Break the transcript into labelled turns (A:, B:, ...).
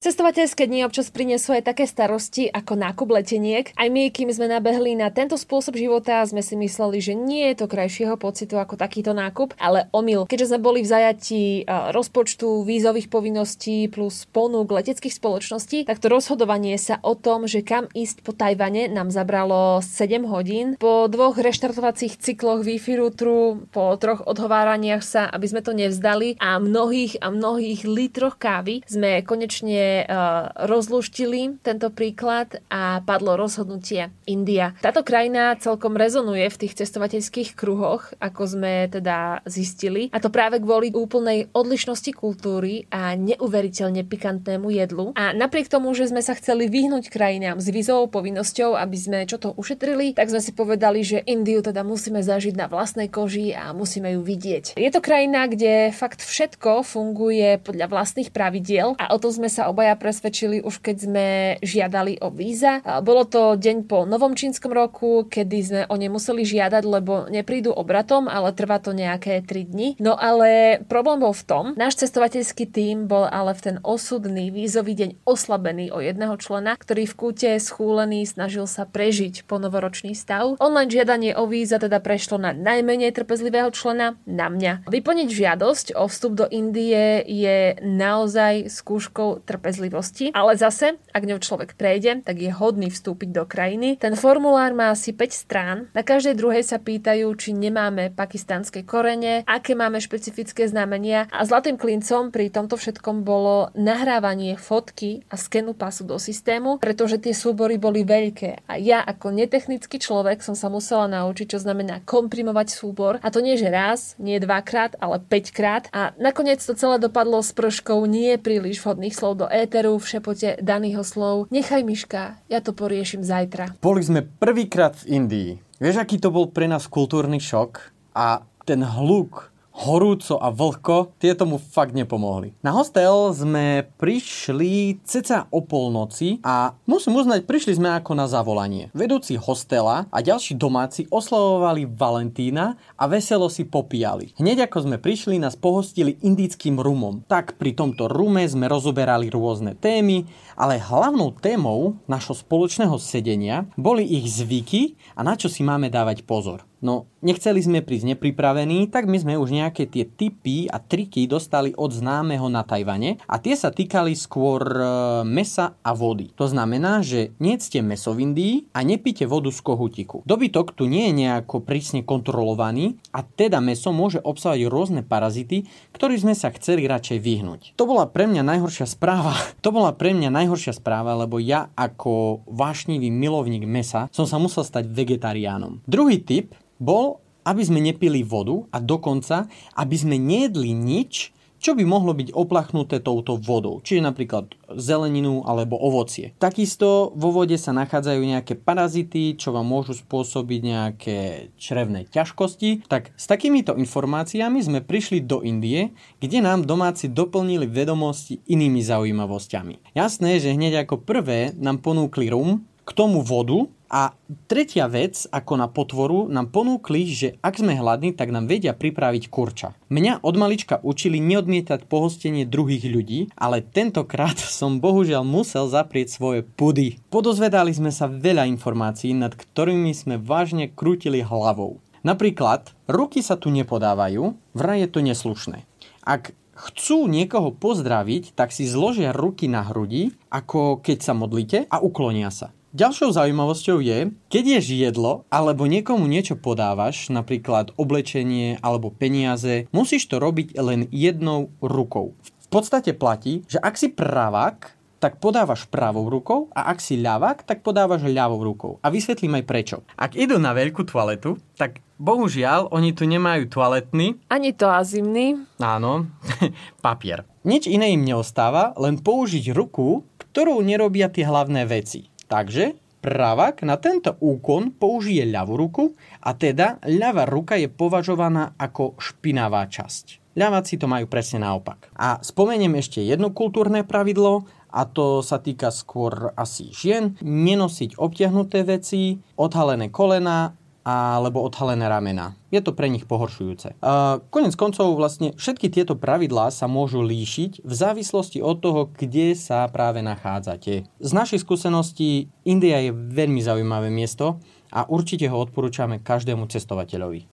A: Cestovateľské dni občas prinesú aj také starosti ako nákup leteniek. Aj my, kým sme nabehli na tento spôsob života, sme si mysleli, že nie je to krajšieho pocitu ako takýto nákup, ale omyl. Keďže sme boli v zajatí rozpočtu, vízových povinností plus ponúk leteckých spoločností, tak to rozhodovanie sa o tom, že kam ísť po Tajvane nám zabralo 7 hodín. Po dvoch reštartovacích cykloch Wi-Fi routeru, po troch odhováraniach sa, aby sme to nevzdali a mnohých a mnohých litroch kávy sme konečne uh, rozluštili tento príklad a padlo rozhodnutie India. Táto krajina celkom rezonuje v tých cestovateľských kruhoch, ako sme teda zistili. A to práve kvôli úplnej odlišnosti kultúry a neuveriteľne pikantnému jedlu. A napriek tomu, že sme sa chceli vyhnúť krajinám s vizovou povinnosťou, aby sme čo to ušetrili, tak sme si povedali, že Indiu teda musíme zažiť na vlastnej koži a musíme ju vidieť. Je to krajina, kde fakt všetko funguje podľa vlastných pravidiel a o to sme sa obaja presvedčili už keď sme žiadali o víza. Bolo to deň po novom čínskom roku, kedy sme o ne museli žiadať, lebo neprídu obratom, ale trvá to nejaké 3 dni. No ale problém bol v tom, náš cestovateľský tím bol ale v ten osudný vízový deň oslabený o jedného člena, ktorý v kúte schúlený snažil sa prežiť po novoročný stav. Online žiadanie o víza teda prešlo na najmenej trpezlivého člena, na mňa. Vyplniť žiadosť o vstup do Indie je naozaj skúškou trpezlivosti trpezlivosti, ale zase, ak ňou človek prejde, tak je hodný vstúpiť do krajiny. Ten formulár má asi 5 strán. Na každej druhej sa pýtajú, či nemáme pakistanské korene, aké máme špecifické znamenia. A zlatým klincom pri tomto všetkom bolo nahrávanie fotky a skenu pasu do systému, pretože tie súbory boli veľké. A ja ako netechnický človek som sa musela naučiť, čo znamená komprimovať súbor. A to nie že raz, nie dvakrát, ale 5 krát a nakoniec to celé dopadlo s prškou nie príliš vhodných slov do éteru v šepote daného slov. Nechaj Miška, ja to poriešim zajtra.
B: Boli sme prvýkrát v Indii. Vieš, aký to bol pre nás kultúrny šok? A ten hluk horúco a vlhko, tie tomu fakt nepomohli. Na hostel sme prišli ceca o polnoci a musím uznať, prišli sme ako na zavolanie. Vedúci hostela a ďalší domáci oslavovali Valentína a veselo si popíjali. Hneď ako sme prišli, nás pohostili indickým rumom. Tak pri tomto rume sme rozoberali rôzne témy, ale hlavnou témou našho spoločného sedenia boli ich zvyky a na čo si máme dávať pozor. No, nechceli sme prísť nepripravení, tak my sme už nejaké tie typy a triky dostali od známeho na Tajvane a tie sa týkali skôr e, mesa a vody. To znamená, že nejedzte meso v Indii a nepite vodu z kohutiku. Dobytok tu nie je nejako prísne kontrolovaný a teda meso môže obsahovať rôzne parazity, ktorým sme sa chceli radšej vyhnúť. To bola pre mňa najhoršia správa. To bola pre mňa najhoršia správa, lebo ja ako vášnivý milovník mesa som sa musel stať vegetariánom. Druhý typ bol, aby sme nepili vodu a dokonca, aby sme nejedli nič, čo by mohlo byť oplachnuté touto vodou, čiže napríklad zeleninu alebo ovocie. Takisto vo vode sa nachádzajú nejaké parazity, čo vám môžu spôsobiť nejaké črevné ťažkosti. Tak s takýmito informáciami sme prišli do Indie, kde nám domáci doplnili vedomosti inými zaujímavosťami. Jasné, že hneď ako prvé nám ponúkli rum, k tomu vodu a tretia vec, ako na potvoru, nám ponúkli, že ak sme hladní, tak nám vedia pripraviť kurča. Mňa od malička učili neodmietať pohostenie druhých ľudí, ale tentokrát som bohužiaľ musel zaprieť svoje pudy. Podozvedali sme sa veľa informácií, nad ktorými sme vážne krútili hlavou. Napríklad, ruky sa tu nepodávajú, vraj je to neslušné. Ak chcú niekoho pozdraviť, tak si zložia ruky na hrudi, ako keď sa modlíte a uklonia sa. Ďalšou zaujímavosťou je, keď ješ jedlo alebo niekomu niečo podávaš, napríklad oblečenie alebo peniaze, musíš to robiť len jednou rukou. V podstate platí, že ak si pravák, tak podávaš pravou rukou a ak si ľavák, tak podávaš ľavou rukou. A vysvetlím aj prečo. Ak idú na veľkú toaletu, tak bohužiaľ oni tu nemajú toaletný.
A: Ani to azimný.
B: Áno, papier. Nič iné im neostáva, len použiť ruku, ktorou nerobia tie hlavné veci. Takže pravák na tento úkon použije ľavú ruku a teda ľavá ruka je považovaná ako špinavá časť. Ľaváci to majú presne naopak. A spomeniem ešte jedno kultúrne pravidlo, a to sa týka skôr asi žien, nenosiť obtiahnuté veci, odhalené kolena alebo odhalené ramena. Je to pre nich pohoršujúce. Uh, konec koncov vlastne všetky tieto pravidlá sa môžu líšiť v závislosti od toho, kde sa práve nachádzate. Z našej skúsenosti India je veľmi zaujímavé miesto a určite ho odporúčame každému cestovateľovi.